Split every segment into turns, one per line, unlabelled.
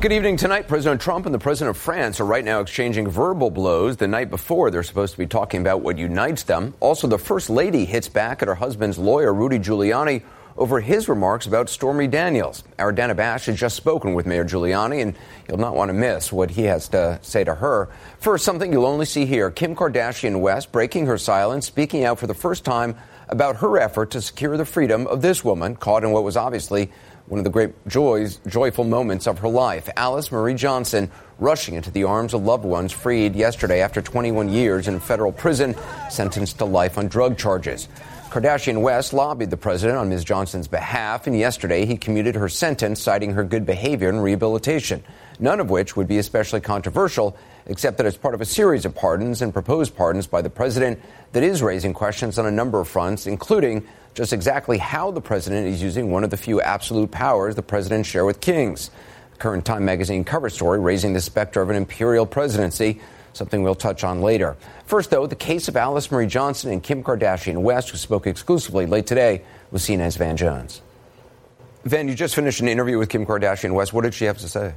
Good evening tonight. President Trump and the President of France are right now exchanging verbal blows. The night before, they're supposed to be talking about what unites them. Also, the First Lady hits back at her husband's lawyer, Rudy Giuliani, over his remarks about Stormy Daniels. Our Dana Bash has just spoken with Mayor Giuliani, and you'll not want to miss what he has to say to her. First, something you'll only see here Kim Kardashian West breaking her silence, speaking out for the first time about her effort to secure the freedom of this woman caught in what was obviously one of the great joys, joyful moments of her life. Alice Marie Johnson rushing into the arms of loved ones freed yesterday after 21 years in federal prison, sentenced to life on drug charges. Kardashian West lobbied the president on Ms. Johnson's behalf, and yesterday he commuted her sentence, citing her good behavior and rehabilitation, none of which would be especially controversial, except that it's part of a series of pardons and proposed pardons by the president that is raising questions on a number of fronts, including just exactly how the president is using one of the few absolute powers the president share with kings. Current Time magazine cover story raising the specter of an imperial presidency, something we'll touch on later. First, though, the case of Alice Marie Johnson and Kim Kardashian West, who spoke exclusively late today with CNN's Van Jones. Van, you just finished an interview with Kim Kardashian West. What did she have to say?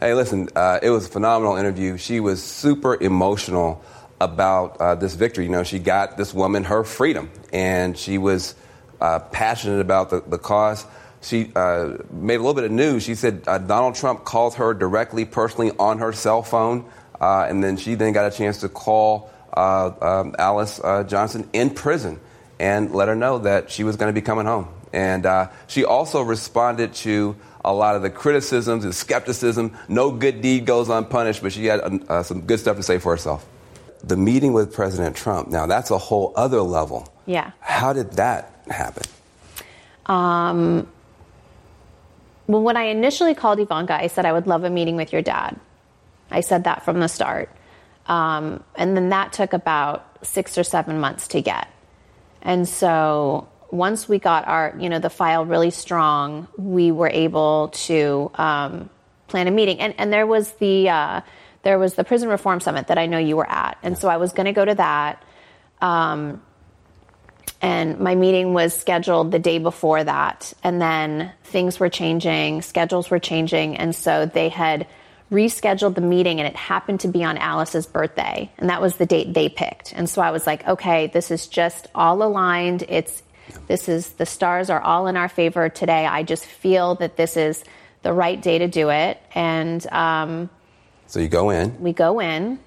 Hey, listen, uh, it was a phenomenal interview. She was super emotional about uh, this victory. You know, she got this woman her freedom, and she was uh, passionate about the, the cause. She uh, made a little bit of news. She said uh, Donald Trump called her directly, personally, on her cell phone, uh, and then she then got a chance to call uh, um, Alice Johnson in prison and let her know that she was going to be coming home. And she also responded to a lot of the criticisms and skepticism. No good deed goes unpunished, but she had some good stuff to say for herself the meeting with President Trump, now that's a whole other level.
Yeah.
How did that happen?
Um, well, when I initially called Ivanka, I said I would love a meeting with your dad. I said that from the start. Um, and then that took about six or seven months to get. And so once we got our, you know, the file really strong, we were able to um, plan a meeting. And, and there was the, uh, there was the prison reform summit that I know you were at, and so I was going to go to that. Um, and my meeting was scheduled the day before that, and then things were changing, schedules were changing, and so they had rescheduled the meeting, and it happened to be on Alice's birthday, and that was the date they picked. And so I was like, okay, this is just all aligned. It's this is the stars are all in our favor today. I just feel that this is the right day to do it, and. Um,
so you go in.
We go in.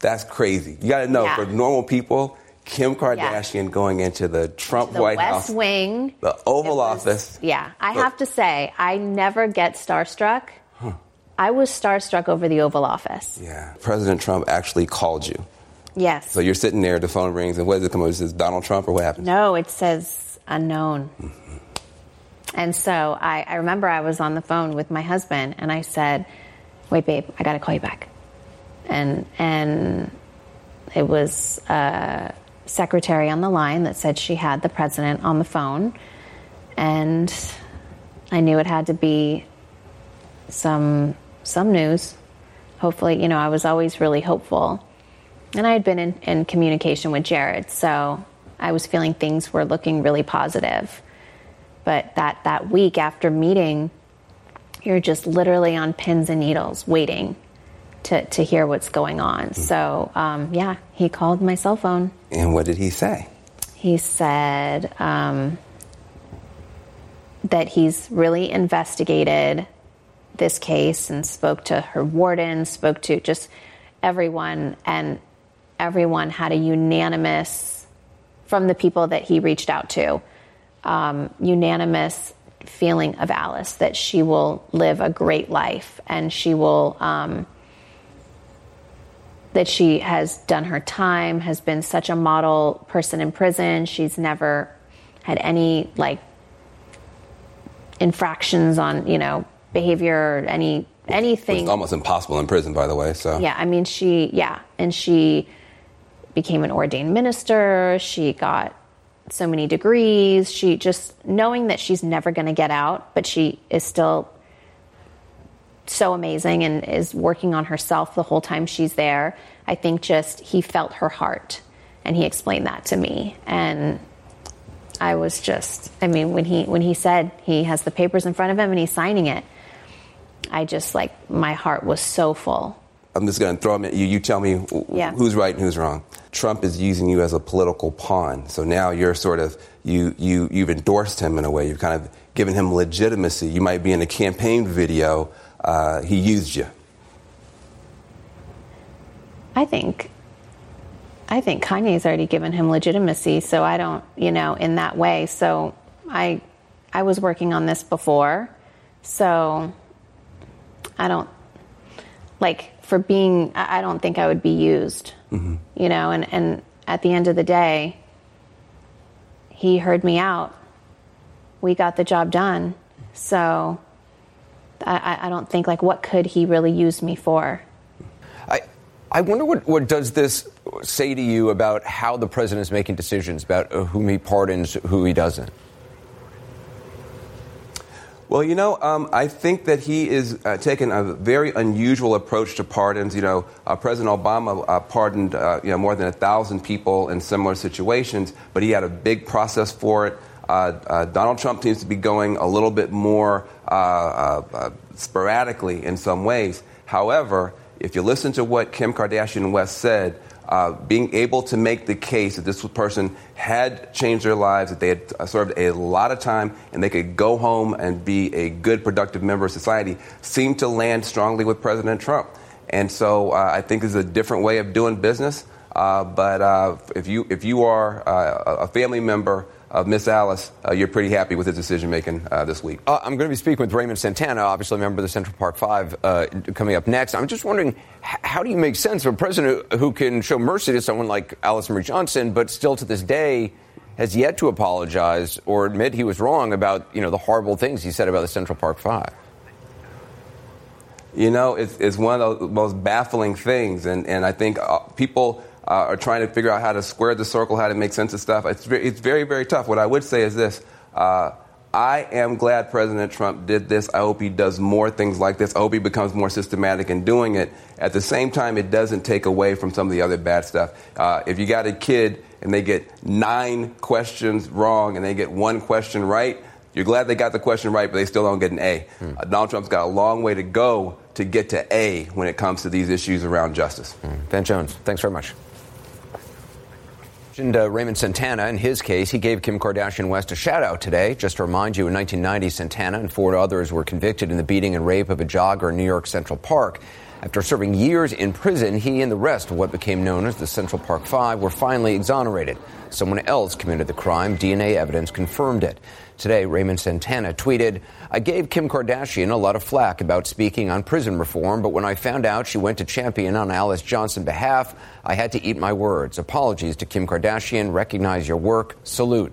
That's crazy. You got to know yeah. for normal people, Kim Kardashian yeah. going into the Trump
the
White
West
House,
Wing,
the Oval was, Office.
Yeah, I have to say, I never get starstruck. Huh. I was starstruck over the Oval Office.
Yeah, President Trump actually called you.
Yes.
So you're sitting there, the phone rings, and what does it come up? It says Donald Trump, or what happened?
No, it says unknown. Mm-hmm. And so I, I remember I was on the phone with my husband, and I said wait, babe, I got to call you back. And, and it was a secretary on the line that said she had the president on the phone. And I knew it had to be some, some news. Hopefully, you know, I was always really hopeful. And I had been in, in communication with Jared, so I was feeling things were looking really positive. But that, that week after meeting you're just literally on pins and needles waiting to, to hear what's going on. Mm-hmm. So, um, yeah, he called my cell phone.
And what did he say?
He said um, that he's really investigated this case and spoke to her warden, spoke to just everyone, and everyone had a unanimous from the people that he reached out to, um, unanimous feeling of Alice that she will live a great life and she will. Um, that she has done her time, has been such a model person in prison. She's never had any like infractions on, you know, behavior or any anything.
It's almost impossible in prison, by the way. So
yeah, I mean, she yeah, and she became an ordained minister. She got so many degrees. She just knowing that she's never going to get out, but she is still so amazing and is working on herself the whole time she's there. I think just he felt her heart and he explained that to me and I was just I mean when he when he said he has the papers in front of him and he's signing it I just like my heart was so full.
I'm just going to throw them at you. You tell me
yeah.
who's right and who's wrong. Trump is using you as a political pawn. So now you're sort of you you you've endorsed him in a way. You've kind of given him legitimacy. You might be in a campaign video uh, he used you?
I think I think Kanye's already given him legitimacy, so I don't, you know, in that way. So I I was working on this before, so I don't like for being I don't think I would be used. Mm-hmm. You know, and, and at the end of the day, he heard me out. We got the job done. So I, I don't think like what could he really use me for.
I I wonder what what does this say to you about how the president is making decisions about uh, whom he pardons, who he doesn't.
Well, you know, um, I think that he is uh, taking a very unusual approach to pardons. You know, uh, President Obama uh, pardoned uh, you know more than a thousand people in similar situations, but he had a big process for it. Uh, uh, Donald Trump seems to be going a little bit more uh, sporadically in some ways. However, if you listen to what Kim Kardashian West said, uh, being able to make the case that this person had changed their lives, that they had served a lot of time, and they could go home and be a good, productive member of society, seemed to land strongly with President Trump. And so uh, I think it's a different way of doing business. Uh, but if you if you are a family member of Miss Alice, uh, you're pretty happy with his decision making uh, this week.
Uh, I'm going to be speaking with Raymond Santana, obviously a member of the Central Park Five, uh, coming up next. I'm just wondering, how do you make sense of a president who can show mercy to someone like Alice Marie Johnson, but still to this day has yet to apologize or admit he was wrong about you know the horrible things he said about the Central Park Five?
You know, it's, it's one of the most baffling things, and, and I think uh, people uh, are trying to figure out how to square the circle, how to make sense of stuff. It's very, it's very, very tough. What I would say is this. Uh, I am glad President Trump did this. I hope he does more things like this. I hope he becomes more systematic in doing it. At the same time, it doesn't take away from some of the other bad stuff. Uh, if you got a kid and they get nine questions wrong and they get one question right, you're glad they got the question right, but they still don't get an A. Hmm. Uh, Donald Trump's got a long way to go to get to A when it comes to these issues around justice.
Hmm. Van Jones, thanks very much. Mentioned uh, Raymond Santana. In his case, he gave Kim Kardashian West a shout out today. Just to remind you, in 1990, Santana and four others were convicted in the beating and rape of a jogger in New York Central Park. After serving years in prison, he and the rest of what became known as the Central Park Five were finally exonerated. Someone else committed the crime. DNA evidence confirmed it. Today, Raymond Santana tweeted, I gave Kim Kardashian a lot of flack about speaking on prison reform, but when I found out she went to champion on Alice Johnson's behalf, I had to eat my words. Apologies to Kim Kardashian. Recognize your work. Salute.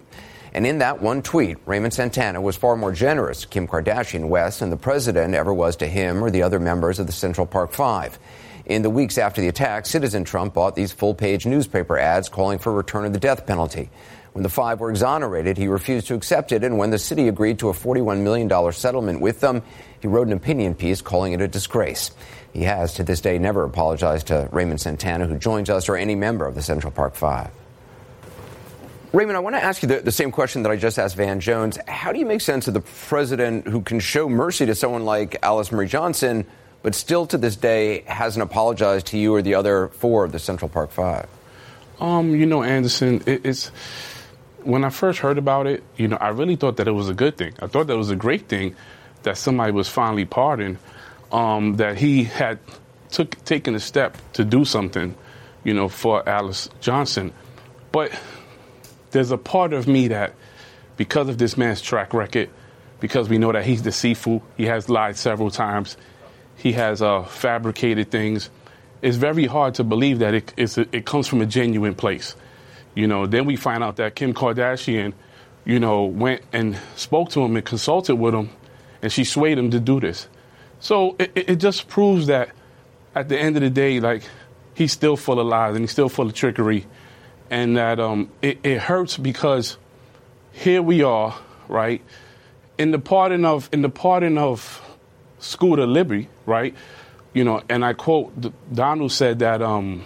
And in that one tweet, Raymond Santana was far more generous to Kim Kardashian West than the president ever was to him or the other members of the Central Park Five. In the weeks after the attack, Citizen Trump bought these full page newspaper ads calling for return of the death penalty. When the five were exonerated, he refused to accept it, and when the city agreed to a $41 million settlement with them, he wrote an opinion piece calling it a disgrace. He has, to this day, never apologized to Raymond Santana, who joins us, or any member of the Central Park Five. Raymond, I want to ask you the, the, same question that I just asked Van Jones. How do you make sense of the president who can show mercy to someone like Alice Marie Johnson, but still to this day hasn't apologized to you or the other four of the Central Park Five?
Um, you know, Anderson, it, it's when I first heard about it, you know, I really thought that it was a good thing. I thought that was a great thing that somebody was finally pardoned, um, that he had took taken a step to do something, you know, for Alice Johnson. But there's a part of me that, because of this man's track record, because we know that he's deceitful, he has lied several times, he has uh, fabricated things. It's very hard to believe that it, it comes from a genuine place. You know, then we find out that Kim Kardashian, you know, went and spoke to him and consulted with him, and she swayed him to do this. So it, it just proves that at the end of the day, like he's still full of lies and he's still full of trickery, and that um, it, it hurts because here we are, right, in the pardon of in the pardon of Scooter Libby, right, you know, and I quote Donald said that um,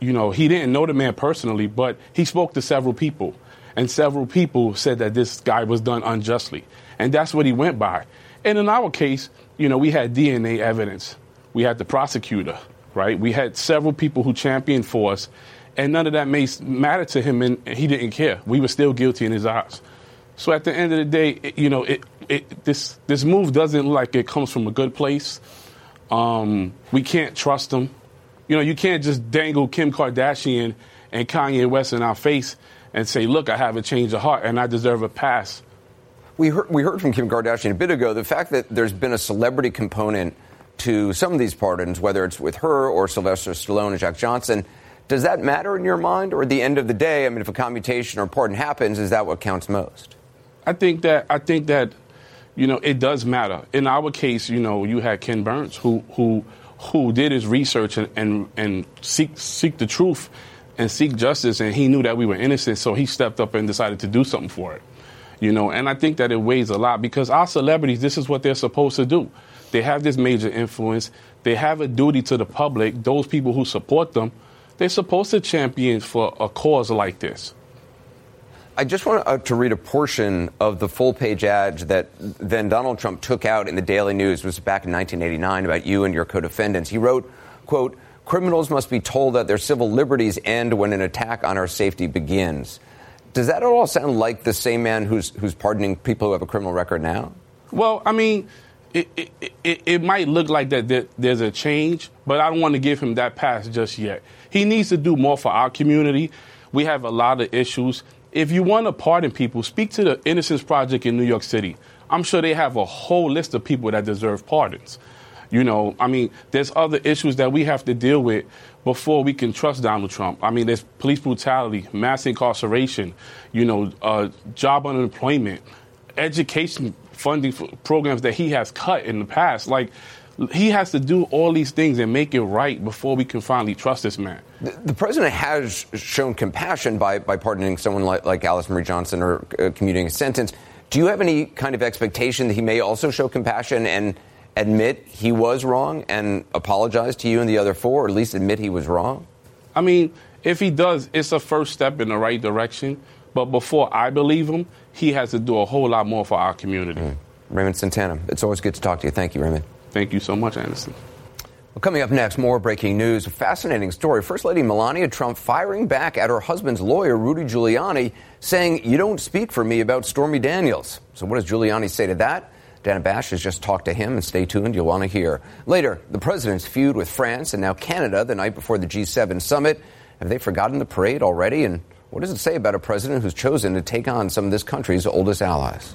you know he didn't know the man personally, but he spoke to several people, and several people said that this guy was done unjustly, and that's what he went by. And in our case, you know, we had DNA evidence, we had the prosecutor, right? We had several people who championed for us, and none of that may matter to him, and he didn't care. We were still guilty in his eyes. So at the end of the day, it, you know, it, it, this this move doesn't look like it comes from a good place. Um, we can't trust them. You know, you can't just dangle Kim Kardashian and Kanye West in our face and say, "Look, I have a change of heart and I deserve a pass."
We heard, we heard from Kim Kardashian a bit ago the fact that there's been a celebrity component to some of these pardons, whether it's with her or Sylvester Stallone and Jack Johnson. Does that matter in your mind? Or at the end of the day, I mean, if a commutation or pardon happens, is that what counts most?
I think that I think that you know it does matter. In our case, you know, you had Ken Burns who who who did his research and and, and seek seek the truth and seek justice, and he knew that we were innocent, so he stepped up and decided to do something for it. You know, and I think that it weighs a lot because our celebrities, this is what they're supposed to do. They have this major influence. They have a duty to the public, those people who support them. They're supposed to champion for a cause like this.
I just want uh, to read a portion of the full page ad that then Donald Trump took out in the Daily News. It was back in 1989 about you and your co-defendants. He wrote, quote, criminals must be told that their civil liberties end when an attack on our safety begins. Does that all sound like the same man who's, who's pardoning people who have a criminal record now?
Well, I mean, it, it, it, it might look like that there's a change, but I don't want to give him that pass just yet. He needs to do more for our community. We have a lot of issues if you want to pardon people, speak to the Innocence Project in New York City. I'm sure they have a whole list of people that deserve pardons. You know, I mean, there's other issues that we have to deal with before we can trust Donald Trump. I mean, there's police brutality, mass incarceration, you know, uh, job unemployment, education funding programs that he has cut in the past. Like, he has to do all these things and make it right before we can finally trust this man.
The, the president has shown compassion by, by pardoning someone like, like Alice Marie Johnson or uh, commuting a sentence. Do you have any kind of expectation that he may also show compassion and admit he was wrong and apologize to you and the other four, or at least admit he was wrong?
I mean, if he does, it's a first step in the right direction. But before I believe him, he has to do a whole lot more for our community. Mm.
Raymond Santana, it's always good to talk to you. Thank you, Raymond.
Thank you so much, Anderson.
Well, coming up next, more breaking news. A fascinating story. First Lady Melania Trump firing back at her husband's lawyer, Rudy Giuliani, saying, You don't speak for me about Stormy Daniels. So, what does Giuliani say to that? Dana Bash has just talked to him, and stay tuned, you'll want to hear. Later, the president's feud with France and now Canada the night before the G7 summit. Have they forgotten the parade already? And what does it say about a president who's chosen to take on some of this country's oldest allies?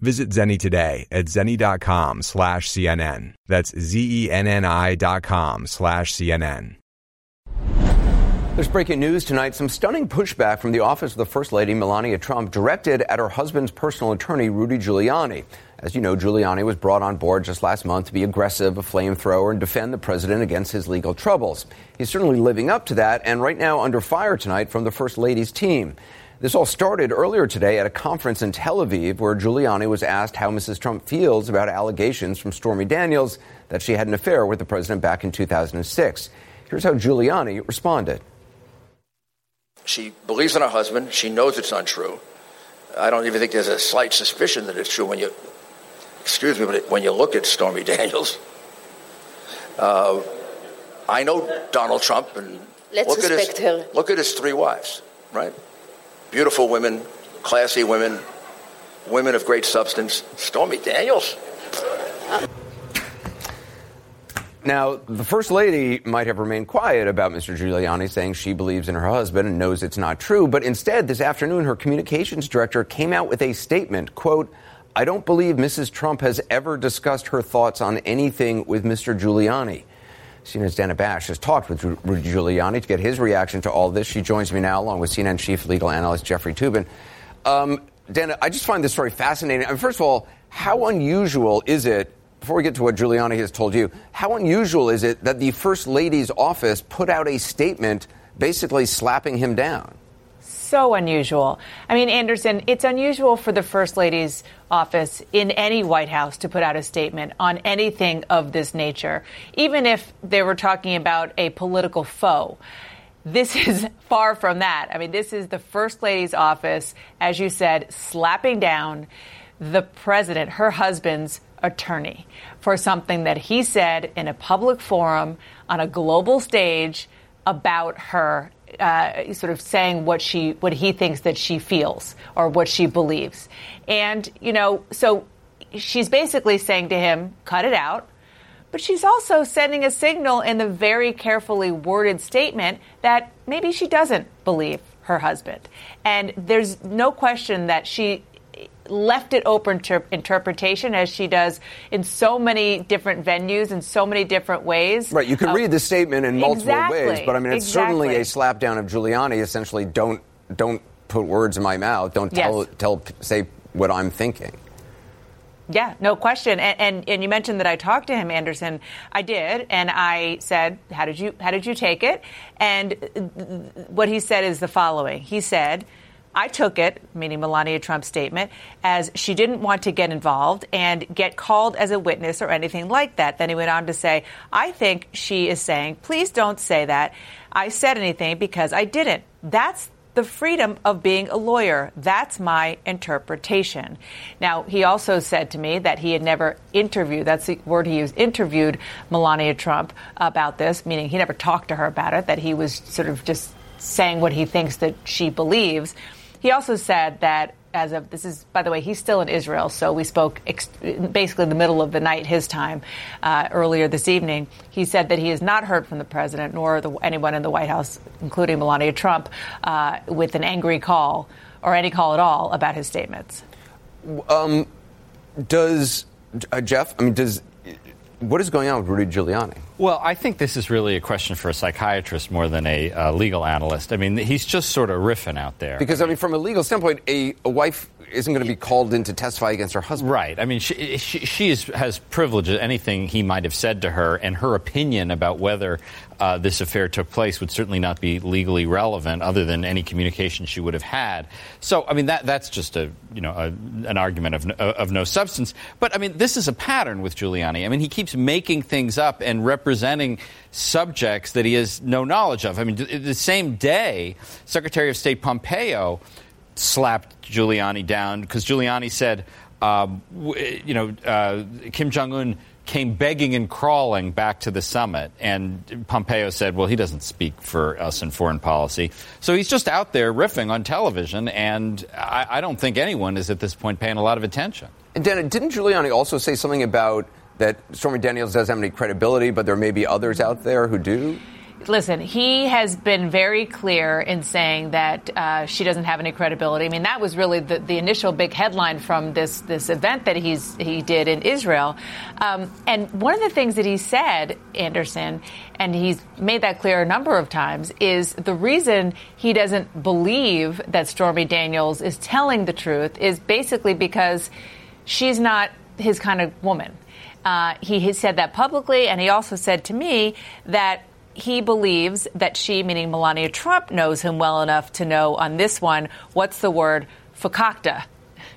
Visit Zenni today at zenni.com slash CNN. That's Z-E-N-N-I dot com slash CNN.
There's breaking news tonight. Some stunning pushback from the office of the First Lady, Melania Trump, directed at her husband's personal attorney, Rudy Giuliani. As you know, Giuliani was brought on board just last month to be aggressive, a flamethrower, and defend the president against his legal troubles. He's certainly living up to that, and right now under fire tonight from the First Lady's team. This all started earlier today at a conference in Tel Aviv where Giuliani was asked how Mrs. Trump feels about allegations from Stormy Daniels that she had an affair with the president back in 2006. Here's how Giuliani responded.
She believes in her husband. She knows it's untrue. I don't even think there's a slight suspicion that it's true when you, excuse me, but when you look at Stormy Daniels. Uh, I know Donald Trump, and
Let's
look at his
her.
look at his three wives, right? Beautiful women, classy women, women of great substance. Stormy Daniels.
Now, the First Lady might have remained quiet about Mr. Giuliani, saying she believes in her husband and knows it's not true. But instead, this afternoon, her communications director came out with a statement, quote, I don't believe Mrs. Trump has ever discussed her thoughts on anything with Mr. Giuliani. CNN's Dana Bash has talked with Rudy Giuliani to get his reaction to all this. She joins me now, along with CNN chief legal analyst Jeffrey Toobin. Um, Dana, I just find this story fascinating. I mean, first of all, how unusual is it before we get to what Giuliani has told you, how unusual is it that the First Lady's office put out a statement basically slapping him down?
So unusual. I mean, Anderson, it's unusual for the First Lady's office in any White House to put out a statement on anything of this nature, even if they were talking about a political foe. This is far from that. I mean, this is the First Lady's office, as you said, slapping down the president, her husband's attorney for something that he said in a public forum on a global stage about her uh, sort of saying what she what he thinks that she feels or what she believes. And you know so she's basically saying to him cut it out. But she's also sending a signal in the very carefully worded statement that maybe she doesn't believe her husband. And there's no question that she left it open to interpretation as she does in so many different venues in so many different ways.
Right. You can uh, read the statement in multiple
exactly,
ways, but I mean, it's
exactly.
certainly a slapdown of Giuliani. Essentially, don't don't put words in my mouth. Don't tell
yes.
tell say what I'm thinking.
Yeah, no question. And, and, and you mentioned that I talked to him, Anderson. I did, and I said, "How did you How did you take it?" And what he said is the following. He said. I took it, meaning Melania Trump's statement, as she didn't want to get involved and get called as a witness or anything like that. Then he went on to say, I think she is saying, please don't say that. I said anything because I didn't. That's the freedom of being a lawyer. That's my interpretation. Now, he also said to me that he had never interviewed, that's the word he used, interviewed Melania Trump about this, meaning he never talked to her about it, that he was sort of just saying what he thinks that she believes. He also said that as of this is by the way he's still in israel so we spoke ex- basically in the middle of the night his time uh, earlier this evening. He said that he has not heard from the president nor the, anyone in the white house including melania trump uh, with an angry call or any call at all about his statements.
Um, does uh, jeff i mean does what is going on with Rudy Giuliani?
Well, I think this is really a question for a psychiatrist more than a uh, legal analyst. I mean, he's just sort of riffing out there.
Because, I mean, from a legal standpoint, a, a wife isn't going to be called in to testify against her husband.
Right. I mean, she, she, she is, has privilege anything he might have said to her, and her opinion about whether uh, this affair took place would certainly not be legally relevant, other than any communication she would have had. So, I mean, that that's just a you know a, an argument of of no substance. But I mean, this is a pattern with Giuliani. I mean, he keeps making things up and representing subjects that he has no knowledge of. I mean, the same day, Secretary of State Pompeo slapped Giuliani down because Giuliani said, um, you know, uh, Kim Jong Un came begging and crawling back to the summit. And Pompeo said, well, he doesn't speak for us in foreign policy. So he's just out there riffing on television, and I, I don't think anyone is at this point paying a lot of attention.
And Dana, didn't Giuliani also say something about that Stormy Daniels doesn't have any credibility, but there may be others out there who do?
Listen, he has been very clear in saying that uh, she doesn't have any credibility. I mean, that was really the, the initial big headline from this this event that he's he did in Israel. Um, and one of the things that he said, Anderson, and he's made that clear a number of times, is the reason he doesn't believe that Stormy Daniels is telling the truth is basically because she's not his kind of woman. Uh, he has said that publicly, and he also said to me that he believes that she, meaning Melania Trump, knows him well enough to know on this one what's the word fakakta.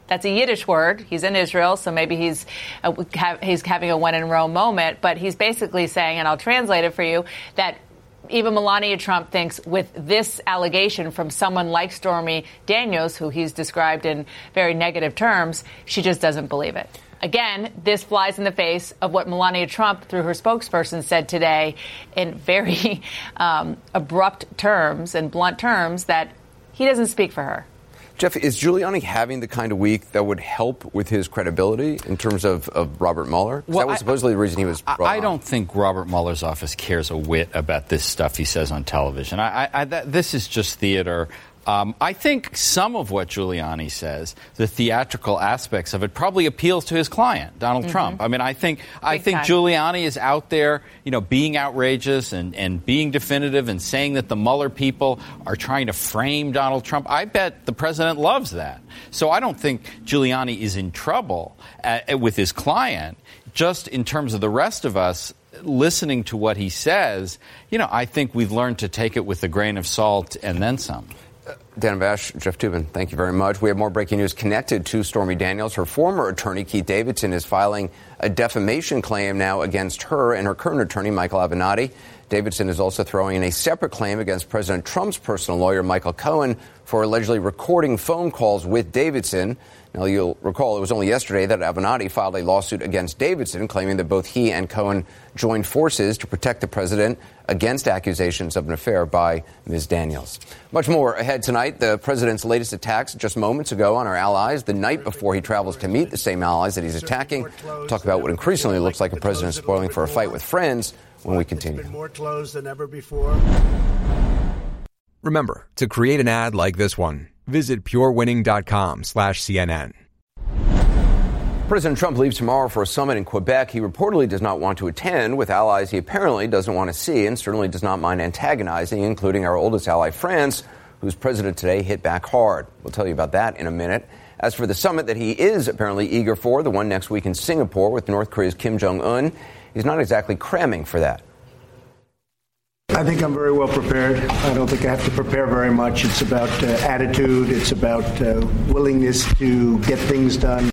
That's a Yiddish word. He's in Israel, so maybe he's uh, he's having a when in Rome moment. But he's basically saying, and I'll translate it for you, that even Melania Trump thinks with this allegation from someone like Stormy Daniels, who he's described in very negative terms, she just doesn't believe it. Again, this flies in the face of what Melania Trump, through her spokesperson, said today in very um, abrupt terms and blunt terms that he doesn't speak for her.
Jeff, is Giuliani having the kind of week that would help with his credibility in terms of, of Robert Mueller? Well, that was supposedly I, the reason he was brought
I, I don't think Robert Mueller's office cares a whit about this stuff he says on television. I, I, that, this is just theater. Um, I think some of what Giuliani says, the theatrical aspects of it, probably appeals to his client, Donald mm-hmm. Trump. I mean, I think Big I think time. Giuliani is out there, you know, being outrageous and, and being definitive and saying that the Mueller people are trying to frame Donald Trump. I bet the president loves that. So I don't think Giuliani is in trouble at, uh, with his client. Just in terms of the rest of us, listening to what he says, you know, I think we've learned to take it with a grain of salt and then some.
Dana Bash, Jeff Toobin, thank you very much. We have more breaking news connected to Stormy Daniels. Her former attorney, Keith Davidson, is filing a defamation claim now against her and her current attorney, Michael Avenatti. Davidson is also throwing in a separate claim against President Trump's personal lawyer, Michael Cohen, for allegedly recording phone calls with Davidson. Now, you'll recall it was only yesterday that Avenatti filed a lawsuit against Davidson, claiming that both he and Cohen joined forces to protect the president against accusations of an affair by Ms. Daniels. Much more ahead tonight. The president's latest attacks just moments ago on our allies, the night before he travels to meet the same allies that he's attacking. We'll talk about what increasingly looks like a president spoiling for a fight with friends when we continue.
More closed than ever before.
Remember, to create an ad like this one, visit purewinning.com slash CNN.
President Trump leaves tomorrow for a summit in Quebec he reportedly does not want to attend with allies he apparently doesn't want to see and certainly does not mind antagonizing, including our oldest ally, France, whose president today hit back hard. We'll tell you about that in a minute. As for the summit that he is apparently eager for, the one next week in Singapore with North Korea's Kim Jong un, he's not exactly cramming for that.
I think I'm very well prepared. I don't think I have to prepare very much. It's about uh, attitude, it's about uh, willingness to get things done.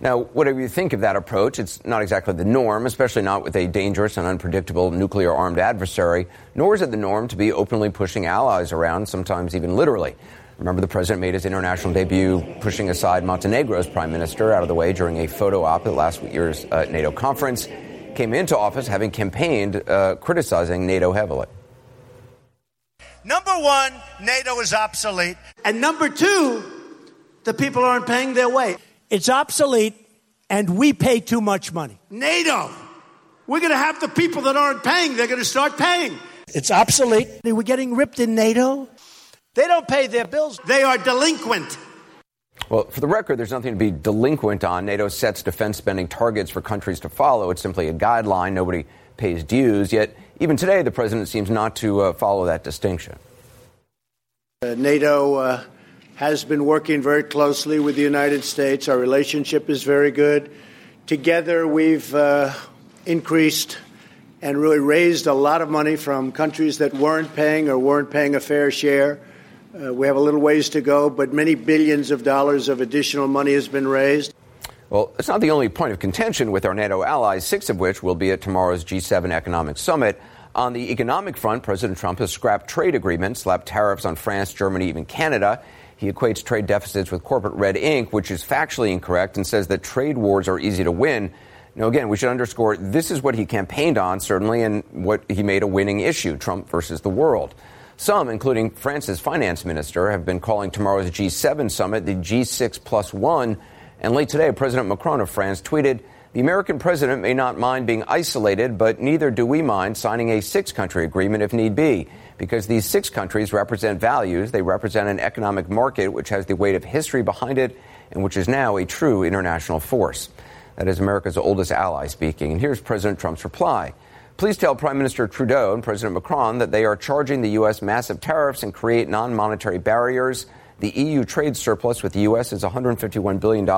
Now, whatever you think of that approach, it's not exactly the norm, especially not with a dangerous and unpredictable nuclear armed adversary, nor is it the norm to be openly pushing allies around, sometimes even literally. Remember, the president made his international debut pushing aside Montenegro's prime minister out of the way during a photo op at last year's uh, NATO conference came into office having campaigned uh, criticizing NATO heavily.
Number one, NATO is obsolete. And number two, the people aren't paying their way.
It's obsolete, and we pay too much money.
NATO. We're going to have the people that aren't paying, they're going to start paying.
It's obsolete. We're getting ripped in NATO. They don't pay their bills.
They are delinquent.
Well, for the record, there's nothing to be delinquent on. NATO sets defense spending targets for countries to follow. It's simply a guideline. Nobody pays dues. Yet, even today, the president seems not to uh, follow that distinction.
Uh, NATO uh, has been working very closely with the United States. Our relationship is very good. Together, we've uh, increased and really raised a lot of money from countries that weren't paying or weren't paying a fair share. Uh, we have a little ways to go, but many billions of dollars of additional money has been raised.
Well, it's not the only point of contention with our NATO allies, six of which will be at tomorrow's G7 economic summit. On the economic front, President Trump has scrapped trade agreements, slapped tariffs on France, Germany, even Canada. He equates trade deficits with corporate red ink, which is factually incorrect, and says that trade wars are easy to win. Now, again, we should underscore this is what he campaigned on, certainly, and what he made a winning issue Trump versus the world. Some, including France's finance minister, have been calling tomorrow's G7 summit the G6 plus one. And late today, President Macron of France tweeted, the American president may not mind being isolated, but neither do we mind signing a six country agreement if need be, because these six countries represent values. They represent an economic market which has the weight of history behind it and which is now a true international force. That is America's oldest ally speaking. And here's President Trump's reply. Please tell Prime Minister Trudeau and President Macron that they are charging the U.S. massive tariffs and create non monetary barriers. The EU trade surplus with the U.S. is $151 billion,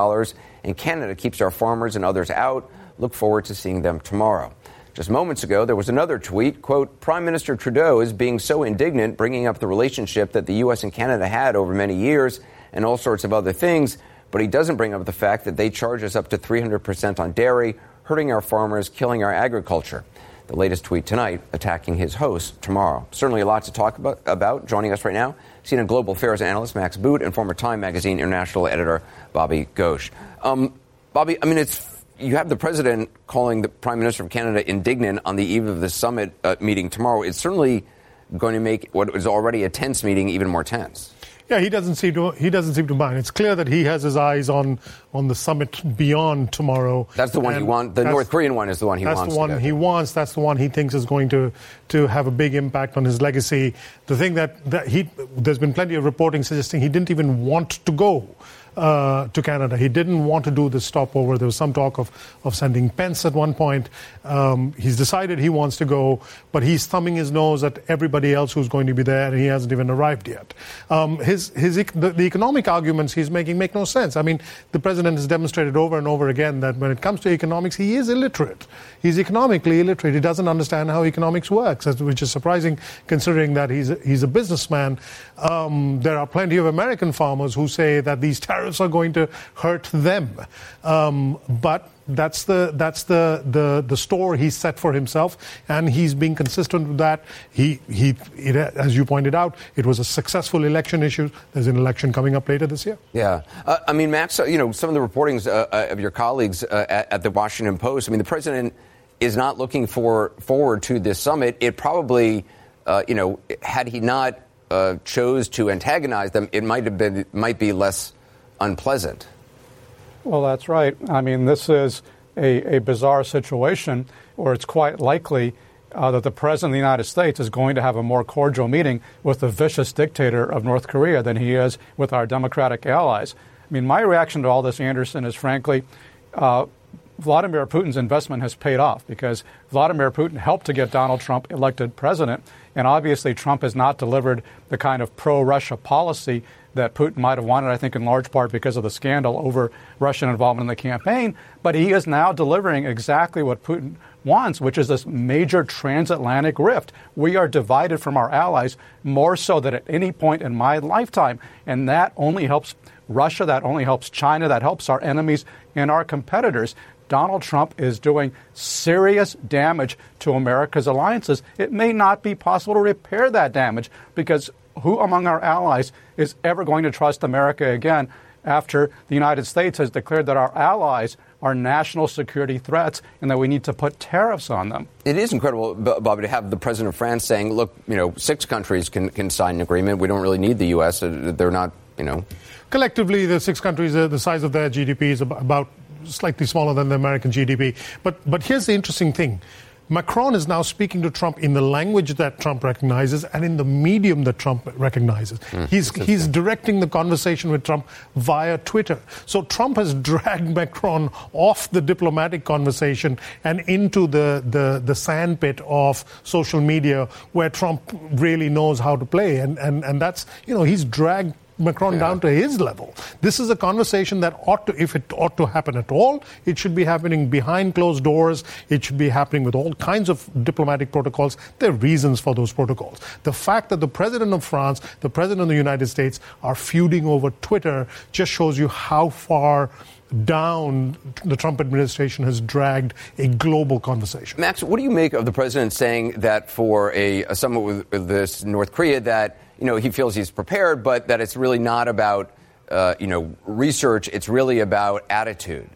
and Canada keeps our farmers and others out. Look forward to seeing them tomorrow. Just moments ago, there was another tweet, quote, Prime Minister Trudeau is being so indignant, bringing up the relationship that the U.S. and Canada had over many years and all sorts of other things, but he doesn't bring up the fact that they charge us up to 300% on dairy, hurting our farmers, killing our agriculture. The latest tweet tonight attacking his host tomorrow. Certainly a lot to talk about. about. Joining us right now, CNN Global Affairs analyst Max Boot and former Time Magazine international editor Bobby Ghosh. Um, Bobby, I mean, it's you have the president calling the prime minister of Canada indignant on the eve of the summit uh, meeting tomorrow. It's certainly going to make what was already a tense meeting even more tense.
Yeah, he doesn't seem to he doesn't seem to mind. It's clear that he has his eyes on on the summit beyond tomorrow.
That's the one he wants. The North Korean one is the one he
that's
wants.
That's the one he wants. That's the one he thinks is going to to have a big impact on his legacy. The thing that, that he there's been plenty of reporting suggesting he didn't even want to go uh, to Canada. He didn't want to do this stopover. There was some talk of, of sending Pence at one point. Um, he's decided he wants to go, but he's thumbing his nose at everybody else who's going to be there, and he hasn't even arrived yet. Um, his, his, the, the, economic arguments he's making make no sense. I mean, the president has demonstrated over and over again that when it comes to economics, he is illiterate. He's economically illiterate. He doesn't understand how economics works, which is surprising considering that he's a, he's a businessman. Um, there are plenty of American farmers who say that these tariffs are going to hurt them. Um, but that's the that's the, the the store he's set for himself, and he's being consistent with that. He he, it, as you pointed out, it was a successful election issue. There's an election coming up later this year.
Yeah, uh, I mean, Max, uh, you know, some of the reportings uh, uh, of your colleagues uh, at, at the Washington Post. I mean, the president is not looking for forward to this summit. It probably, uh, you know, had he not chose to antagonize them, it might have been might be less unpleasant.
Well, that's right. I mean, this is a, a bizarre situation where it's quite likely uh, that the President of the United States is going to have a more cordial meeting with the vicious dictator of North Korea than he is with our democratic allies. I mean, my reaction to all this, Anderson, is frankly, uh, Vladimir Putin's investment has paid off because Vladimir Putin helped to get Donald Trump elected president. And obviously, Trump has not delivered the kind of pro Russia policy that Putin might have wanted, I think, in large part because of the scandal over Russian involvement in the campaign. But he is now delivering exactly what Putin wants, which is this major transatlantic rift. We are divided from our allies more so than at any point in my lifetime. And that only helps Russia, that only helps China, that helps our enemies and our competitors. Donald Trump is doing serious damage to America's alliances. It may not be possible to repair that damage because who among our allies is ever going to trust America again after the United States has declared that our allies are national security threats and that we need to put tariffs on them.
It is incredible, Bobby, to have the president of France saying, look, you know, six countries can, can sign an agreement. We don't really need the U.S. They're not, you know.
Collectively, the six countries, uh, the size of their GDP is about slightly smaller than the American GDP. But, but here's the interesting thing. Macron is now speaking to Trump in the language that Trump recognizes and in the medium that Trump recognizes. Mm, he's, he's directing the conversation with Trump via Twitter. So Trump has dragged Macron off the diplomatic conversation and into the, the, the sandpit of social media where Trump really knows how to play. And, and, and that's, you know, he's dragged Macron yeah. down to his level. This is a conversation that ought to, if it ought to happen at all, it should be happening behind closed doors. It should be happening with all kinds of diplomatic protocols. There are reasons for those protocols. The fact that the president of France, the president of the United States are feuding over Twitter just shows you how far down the Trump administration has dragged a global conversation.
Max, what do you make of the president saying that for a, a summit with, this North Korea that you know, he feels he's prepared, but that it's really not about, uh, you know, research. It's really about attitude.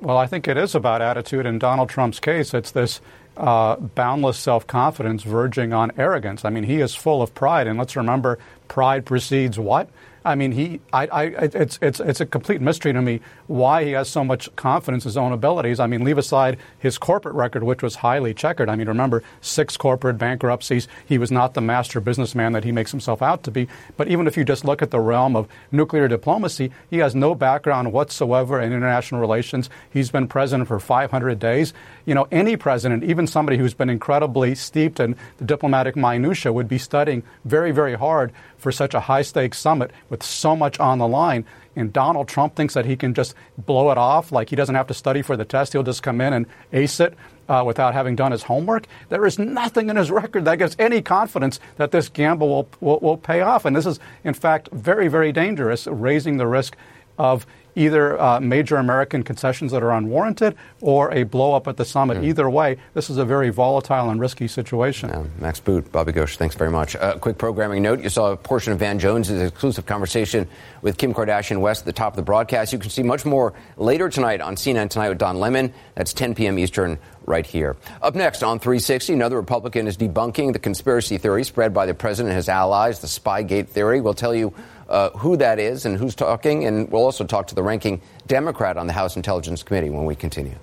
Well, I think it is about attitude. In Donald Trump's case, it's this uh, boundless self confidence verging on arrogance. I mean, he is full of pride. And let's remember, pride precedes what? I mean, he, I, I, it's, it's, it's a complete mystery to me why he has so much confidence in his own abilities. I mean, leave aside his corporate record, which was highly checkered. I mean, remember six corporate bankruptcies. He was not the master businessman that he makes himself out to be. But even if you just look at the realm of nuclear diplomacy, he has no background whatsoever in international relations. He's been president for 500 days. You know, any president, even somebody who's been incredibly steeped in the diplomatic minutia, would be studying very, very hard for such a high stakes summit with so much on the line. And Donald Trump thinks that he can just blow it off, like he doesn't have to study for the test. He'll just come in and ace it uh, without having done his homework. There is nothing in his record that gives any confidence that this gamble will, will, will pay off. And this is, in fact, very, very dangerous, raising the risk of either uh, major American concessions that are unwarranted or a blow up at the summit. Mm. Either way, this is a very volatile and risky situation.
Yeah, Max Boot, Bobby Ghosh, thanks very much. A uh, quick programming note you saw a portion of Van Jones' exclusive conversation with Kim Kardashian West at the top of the broadcast. You can see much more later tonight on CNN Tonight with Don Lemon. That's 10 p.m. Eastern right here. Up next on 360, another Republican is debunking the conspiracy theory spread by the president and his allies, the Spygate theory. We'll tell you uh, who that is and who's talking, and we'll also talk to the ranking Democrat on the House Intelligence Committee when we continue.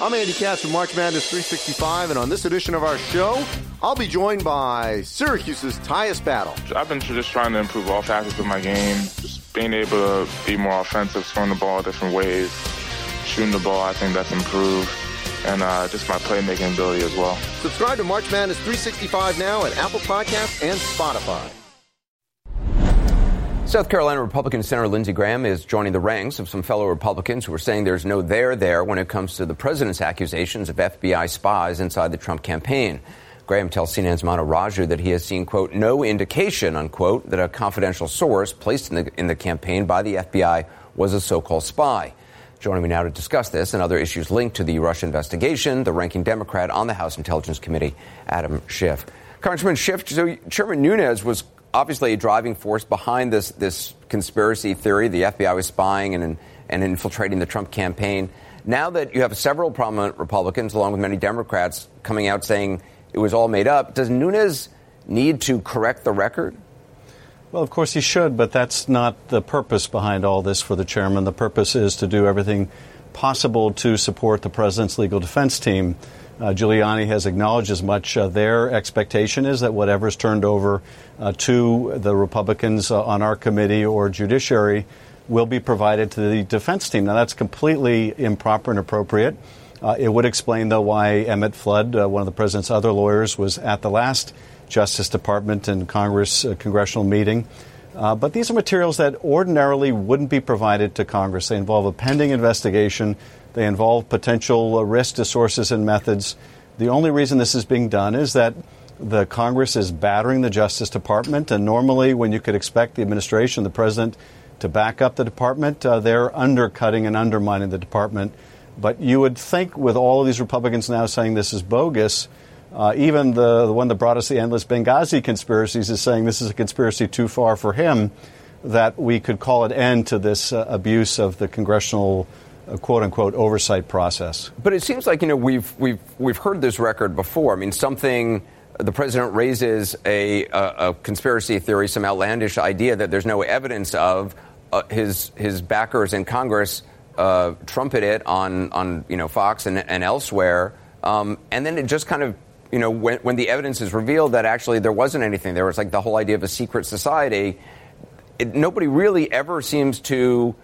I'm Andy Katz from March Madness 365, and on this edition of our show, I'll be joined by Syracuse's Tyus Battle.
I've been just trying to improve all facets of my game, just being able to be more offensive, throwing the ball different ways, shooting the ball. I think that's improved and uh, just my playmaking ability as well.
Subscribe to March Madness 365 now at Apple Podcasts and Spotify.
South Carolina Republican Senator Lindsey Graham is joining the ranks of some fellow Republicans who are saying there's no there there when it comes to the president's accusations of FBI spies inside the Trump campaign. Graham tells CNN's Manu Raju that he has seen, quote, no indication, unquote, that a confidential source placed in the, in the campaign by the FBI was a so-called spy. Joining me now to discuss this and other issues linked to the Russia investigation, the ranking Democrat on the House Intelligence Committee, Adam Schiff. Congressman Schiff, so Chairman Nunes was obviously a driving force behind this, this conspiracy theory. The FBI was spying and, and infiltrating the Trump campaign. Now that you have several prominent Republicans, along with many Democrats, coming out saying it was all made up, does Nunes need to correct the record?
Well, of course he should, but that's not the purpose behind all this for the chairman. The purpose is to do everything possible to support the president's legal defense team. Uh, Giuliani has acknowledged as much. Uh, their expectation is that whatever is turned over uh, to the Republicans uh, on our committee or judiciary will be provided to the defense team. Now, that's completely improper and appropriate. Uh, it would explain, though, why Emmett Flood, uh, one of the president's other lawyers, was at the last Justice Department and Congress uh, congressional meeting. Uh, but these are materials that ordinarily wouldn't be provided to Congress. They involve a pending investigation. They involve potential uh, risk to sources and methods. The only reason this is being done is that the Congress is battering the Justice Department. And normally, when you could expect the administration, the president, to back up the department, uh, they're undercutting and undermining the department. But you would think, with all of these Republicans now saying this is bogus, uh, even the, the one that brought us the endless Benghazi conspiracies is saying this is a conspiracy too far for him, that we could call an end to this uh, abuse of the congressional uh, quote unquote oversight process.
But it seems like you know we've we've we've heard this record before. I mean, something the president raises a, a, a conspiracy theory, some outlandish idea that there's no evidence of. Uh, his his backers in Congress uh, trumpet it on on you know Fox and, and elsewhere, um, and then it just kind of you know, when, when the evidence is revealed that actually there wasn't anything, there was like the whole idea of a secret society. It, nobody really ever seems to,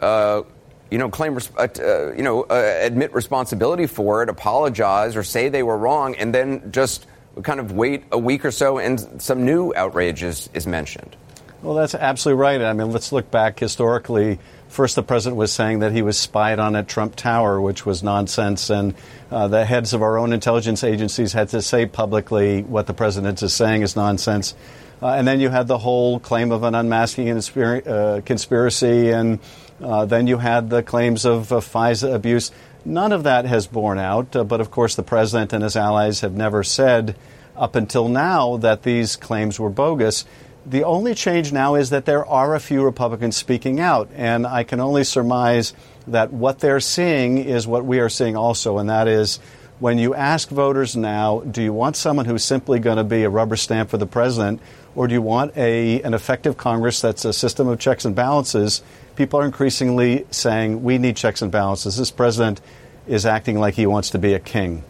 uh, you know, claim, uh, uh, you know, uh, admit responsibility for it, apologize, or say they were wrong, and then just kind of wait a week or so, and some new outrage is, is mentioned.
Well, that's absolutely right. I mean, let's look back historically First, the president was saying that he was spied on at Trump Tower, which was nonsense, and uh, the heads of our own intelligence agencies had to say publicly what the president is saying is nonsense. Uh, and then you had the whole claim of an unmasking uh, conspiracy, and uh, then you had the claims of FISA abuse. None of that has borne out, uh, but of course, the president and his allies have never said up until now that these claims were bogus. The only change now is that there are a few Republicans speaking out, and I can only surmise that what they're seeing is what we are seeing also, and that is when you ask voters now, do you want someone who's simply going to be a rubber stamp for the president, or do you want a, an effective Congress that's a system of checks and balances? People are increasingly saying we need checks and balances. This president is acting like he wants to be a king.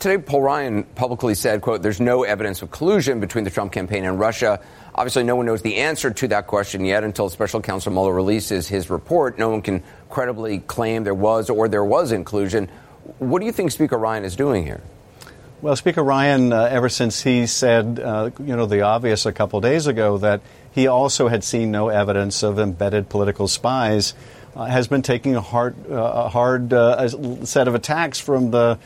Today, Paul Ryan publicly said, quote, there's no evidence of collusion between the Trump campaign and Russia. Obviously, no one knows the answer to that question yet until Special Counsel Mueller releases his report. No one can credibly claim there was or there was inclusion. What do you think Speaker Ryan is doing here?
Well, Speaker Ryan, uh, ever since he said, uh, you know, the obvious a couple days ago that he also had seen no evidence of embedded political spies, uh, has been taking a hard, uh, a hard uh, set of attacks from the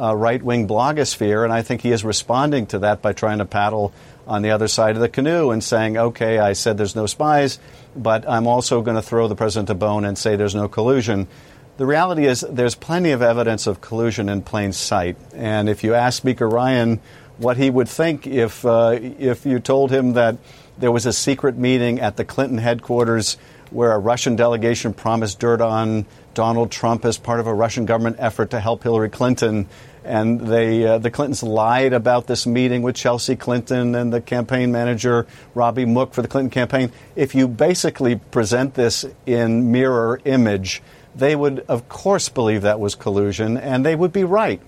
uh, right wing blogosphere, and I think he is responding to that by trying to paddle on the other side of the canoe and saying, okay, I said there's no spies. but I'm also going to throw the president a bone and say there's no collusion. The reality is there's plenty of evidence of collusion in plain sight. And if you ask Speaker Ryan what he would think if, uh, if you told him that there was a secret meeting at the Clinton headquarters where a Russian delegation promised dirt on Donald Trump as part of a Russian government effort to help Hillary Clinton. And they, uh, the Clintons lied about this meeting with Chelsea Clinton and the campaign manager, Robbie Mook, for the Clinton campaign. If you basically present this in mirror image, they would, of course, believe that was collusion, and they would be right.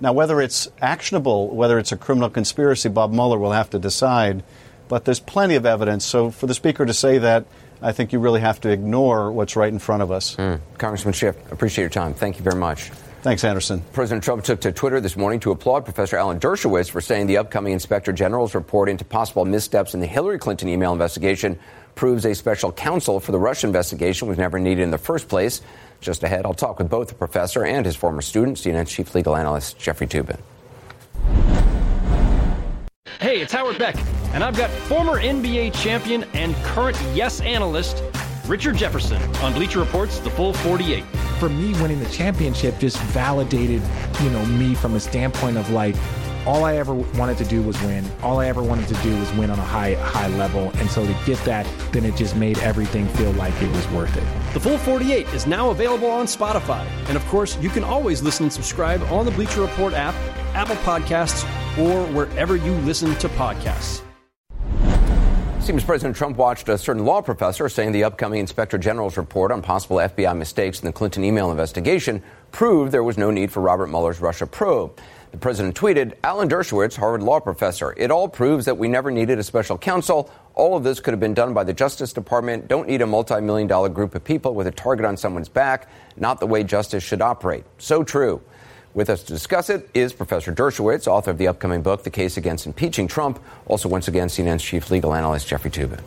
Now, whether it's actionable, whether it's a criminal conspiracy, Bob Mueller will have to decide. But there's plenty of evidence. So for the Speaker to say that, I think you really have to ignore what's right in front of us.
Mm. Congressman Schiff, appreciate your time. Thank you very much.
Thanks, Anderson.
President Trump took to Twitter this morning to applaud Professor Alan Dershowitz for saying the upcoming Inspector General's report into possible missteps in the Hillary Clinton email investigation proves a special counsel for the Russia investigation was never needed in the first place. Just ahead, I'll talk with both the professor and his former student, CNN chief legal analyst Jeffrey Toobin.
Hey, it's Howard Beck, and I've got former NBA champion and current Yes analyst Richard Jefferson on Bleacher Report's The Full 48.
For me, winning the championship just validated, you know, me from a standpoint of like, all I ever wanted to do was win. All I ever wanted to do was win on a high high level. And so to get that, then it just made everything feel like it was worth it.
The Full 48 is now available on Spotify. And of course, you can always listen and subscribe on the Bleacher Report app, Apple Podcasts, or wherever you listen to podcasts.
Seems President Trump watched a certain law professor saying the upcoming Inspector General's report on possible FBI mistakes in the Clinton email investigation proved there was no need for Robert Mueller's Russia probe. The president tweeted, Alan Dershowitz, Harvard law professor, it all proves that we never needed a special counsel. All of this could have been done by the Justice Department. Don't need a multi million dollar group of people with a target on someone's back. Not the way justice should operate. So true. With us to discuss it is Professor Dershowitz, author of the upcoming book, The Case Against Impeaching Trump. Also, once again, CNN's chief legal analyst, Jeffrey Toobin.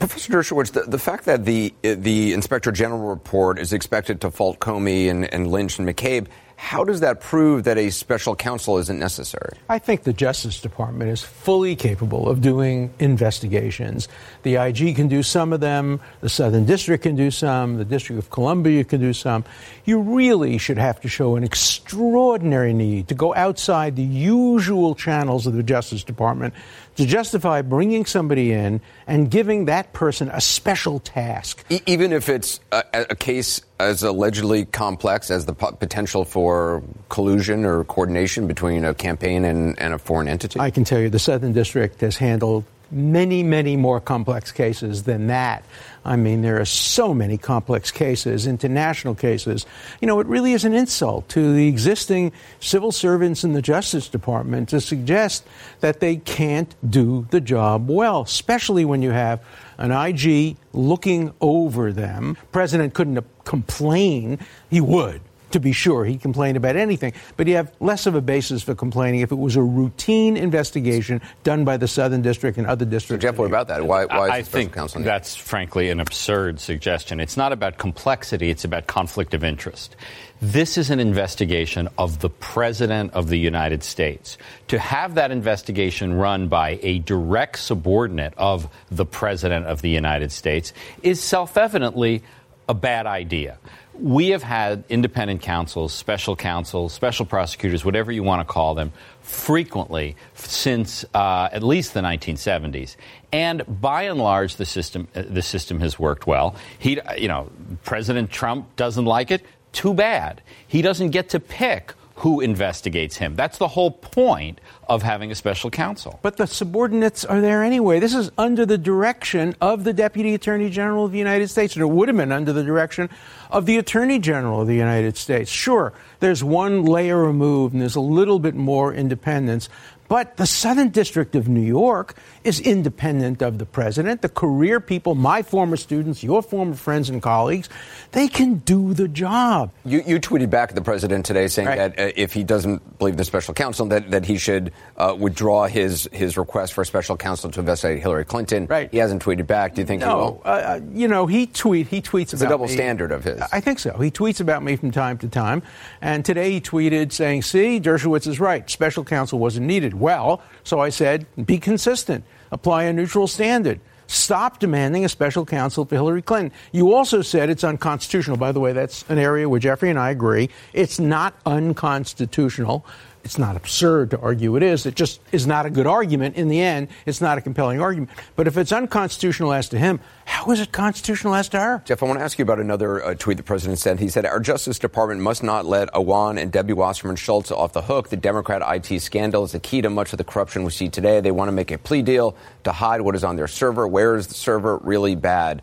Professor Dershowitz, the, the, fact that the the Inspector General report is expected to fault Comey and, and Lynch and McCabe how does that prove that a special counsel isn't necessary?
I think the Justice Department is fully capable of doing investigations. The IG can do some of them, the Southern District can do some, the District of Columbia can do some. You really should have to show an extraordinary need to go outside the usual channels of the Justice Department to justify bringing somebody in and giving that person a special task.
E- even if it's a, a, case as allegedly complex as the potential for collusion or coordination between a campaign and, and a foreign entity?
I can tell you the Southern District has handled many, many more complex cases than that. I mean, there are so many complex cases, international cases. You know, it really is an insult to the existing civil servants in the Justice Department to suggest that they can't do the job well, especially when you have an IG looking over them. President couldn't complain. He would to be sure. He complained about anything, but you have less of a basis for complaining if it was a routine investigation done by the Southern District and other districts.
So Jeff, what about that? Why, why
I think that's frankly an absurd suggestion. It's not about complexity, it's about conflict of interest. This is an investigation of the President of the United States. To have that investigation run by a direct subordinate of the President of the United States is self evidently a bad idea we have had independent counsels, special counsels, special prosecutors, whatever you want to call them, frequently since uh, at least the 1970s. And by and large, the system uh, the system has worked well. He, you know, President Trump doesn't like it. Too bad. He doesn't get to pick who investigates him. That's the whole point of having a special counsel.
But the subordinates are there anyway. This is under the direction of the Deputy Attorney General of the United States, and it would have been under the direction of the Attorney General of the United States. Sure, there's one layer removed and there's a little bit more independence, but the Southern District of New York is independent of the president. The career people, my former students, your former friends and colleagues, they can do the job.
You, you tweeted back at the president today saying right. that uh, if he doesn't believe the special counsel, that, that he should uh, withdraw his, his request for a special counsel to investigate Hillary Clinton.
Right.
He hasn't tweeted back. Do you think
no,
he will?
Uh, uh, you know, he tweet he tweets
it's
about
a double
me.
standard of his.
I think so. He tweets about me from time to time, and today he tweeted saying, "See, Dershowitz is right. Special counsel wasn't needed." Well, so I said, "Be consistent. Apply a neutral standard." Stop demanding a special counsel for Hillary Clinton. You also said it's unconstitutional. By the way, that's an area where Jeffrey and I agree. It's not unconstitutional it's not absurd to argue it is. It just is not a good argument. In the end, it's not a compelling argument. But if it's unconstitutional as to him, how is it constitutional as to her?
Jeff, I want to ask you about another uh, tweet the president sent. He said, Our Justice Department must not let Awan and Debbie Wasserman Schultz off the hook. The Democrat IT scandal is the key to much of the corruption we see today. They want to make a plea deal to hide what is on their server. Where is the server really bad?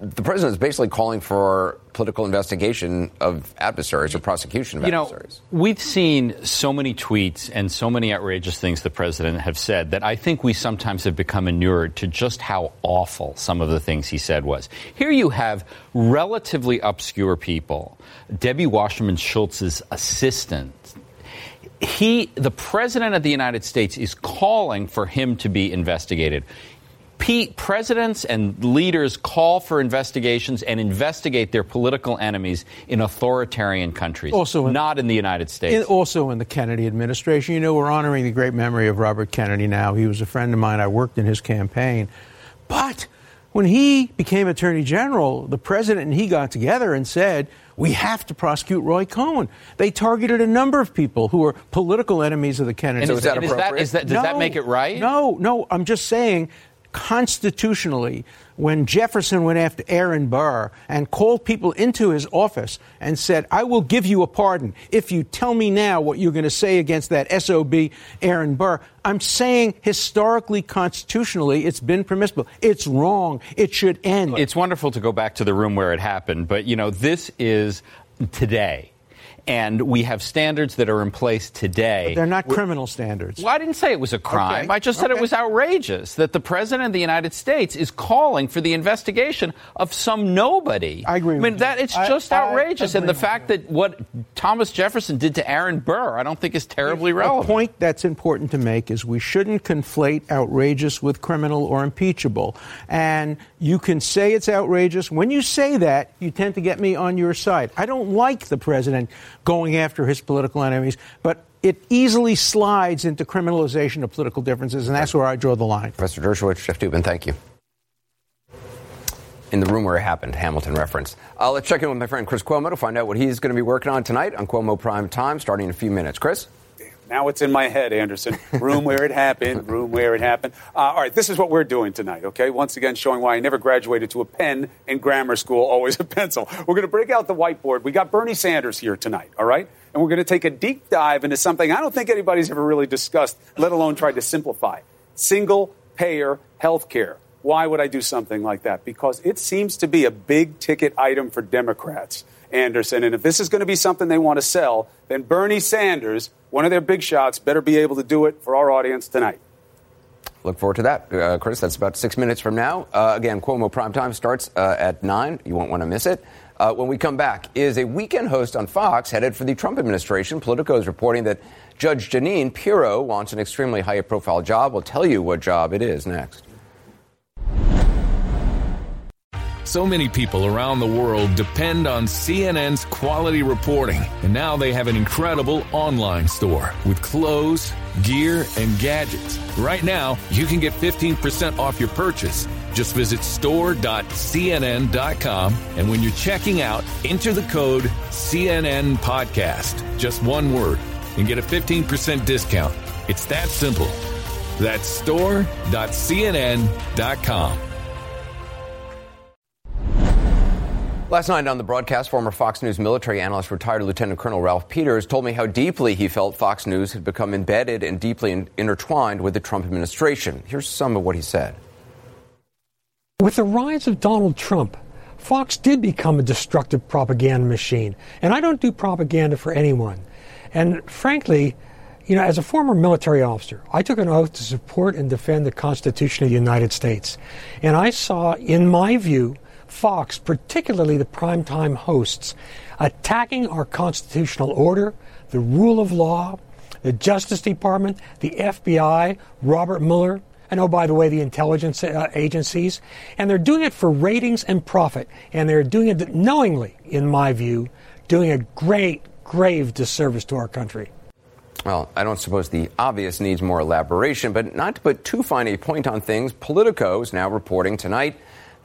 The president is basically calling for political investigation of adversaries or prosecution of
you
adversaries.
Know, we've seen so many tweets and so many outrageous things the president have said that I think we sometimes have become inured to just how awful some of the things he said was. Here you have relatively obscure people, Debbie Wasserman Schultz's assistant. He, the president of the United States, is calling for him to be investigated. Pete, presidents and leaders call for investigations and investigate their political enemies in authoritarian countries, also in, not in the United States.
In, also in the Kennedy administration. You know, we're honoring the great memory of Robert Kennedy now. He was a friend of mine. I worked in his campaign. But when he became Attorney General, the president and he got together and said, we have to prosecute Roy Cohn. They targeted a number of people who were political enemies of the Kennedy.
And, is that, is that, is that, does
no,
that make it right?
No, no. I'm just saying constitutionally when Jefferson went after Aaron Burr and called people into his office and said, I will give you a pardon if you tell me now what you're going to say against that SOB Aaron Burr. I'm saying historically, constitutionally, it's been permissible. It's wrong. It should end.
It's wonderful to go back to the room where it happened, but you know, this is today and we have standards that are in place today.
But they're not criminal standards.
Well, I didn't say it was a crime.
Okay.
I just said
okay.
it was outrageous that the president of the United States is calling for the investigation of some nobody.
I agree.
I mean, that it's just
I,
outrageous,
I
and the fact that what Thomas Jefferson did to Aaron Burr, I don't think is terribly relevant.
The point that's important to make is we shouldn't conflate outrageous with criminal or impeachable. And you can say it's outrageous. When you say that, you tend to get me on your side. I don't like the president going after his political enemies, but it easily slides into criminalization of political differences, and that's where I draw the line.
Professor Dershowitz, Jeff Toobin, thank you. In the room where it happened, Hamilton reference. Uh, let's check in with my friend Chris Cuomo to find out what he's going to be working on tonight on Cuomo Prime Time, starting in a few minutes. Chris?
Now it's in my head, Anderson. Room where it happened, room where it happened. Uh, all right, this is what we're doing tonight, okay? Once again, showing why I never graduated to a pen in grammar school, always a pencil. We're going to break out the whiteboard. We got Bernie Sanders here tonight, all right? And we're going to take a deep dive into something I don't think anybody's ever really discussed, let alone tried to simplify single payer health care. Why would I do something like that? Because it seems to be a big ticket item for Democrats. Anderson. And if this is going to be something they want to sell, then Bernie Sanders, one of their big shots, better be able to do it for our audience tonight.
Look forward to that, uh, Chris. That's about six minutes from now. Uh, again, Cuomo Prime Time starts uh, at 9. You won't want to miss it. Uh, when we come back, is a weekend host on Fox headed for the Trump administration. Politico is reporting that Judge Jeanine Pirro wants an extremely high profile job. We'll tell you what job it is next.
So many people around the world depend on CNN's quality reporting, and now they have an incredible online store with clothes, gear, and gadgets. Right now, you can get 15% off your purchase. Just visit store.cnn.com, and when you're checking out, enter the code CNN Podcast, just one word, and get a 15% discount. It's that simple. That's store.cnn.com.
Last night on the broadcast, former Fox News military analyst, retired Lieutenant Colonel Ralph Peters, told me how deeply he felt Fox News had become embedded and deeply in- intertwined with the Trump administration. Here's some of what he said.
With the rise of Donald Trump, Fox did become a destructive propaganda machine. And I don't do propaganda for anyone. And frankly, you know, as a former military officer, I took an oath to support and defend the Constitution of the United States. And I saw, in my view, Fox, particularly the primetime hosts, attacking our constitutional order, the rule of law, the Justice Department, the FBI, Robert Mueller, and oh, by the way, the intelligence uh, agencies. And they're doing it for ratings and profit. And they're doing it knowingly, in my view, doing a great, grave disservice to our country.
Well, I don't suppose the obvious needs more elaboration, but not to put too fine a point on things, Politico is now reporting tonight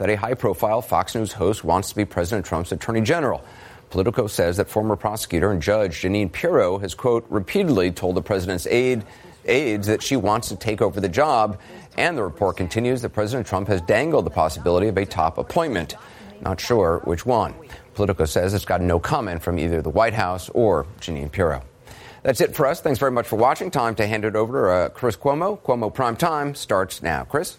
that a high profile Fox News host wants to be President Trump's attorney general. Politico says that former prosecutor and judge Jeanine Pirro has, quote, repeatedly told the president's aide, aides that she wants to take over the job. And the report continues that President Trump has dangled the possibility of a top appointment. Not sure which one. Politico says it's gotten no comment from either the White House or Jeanine Pirro. That's it for us. Thanks very much for watching. Time to hand it over to uh, Chris Cuomo. Cuomo Prime Time starts now. Chris?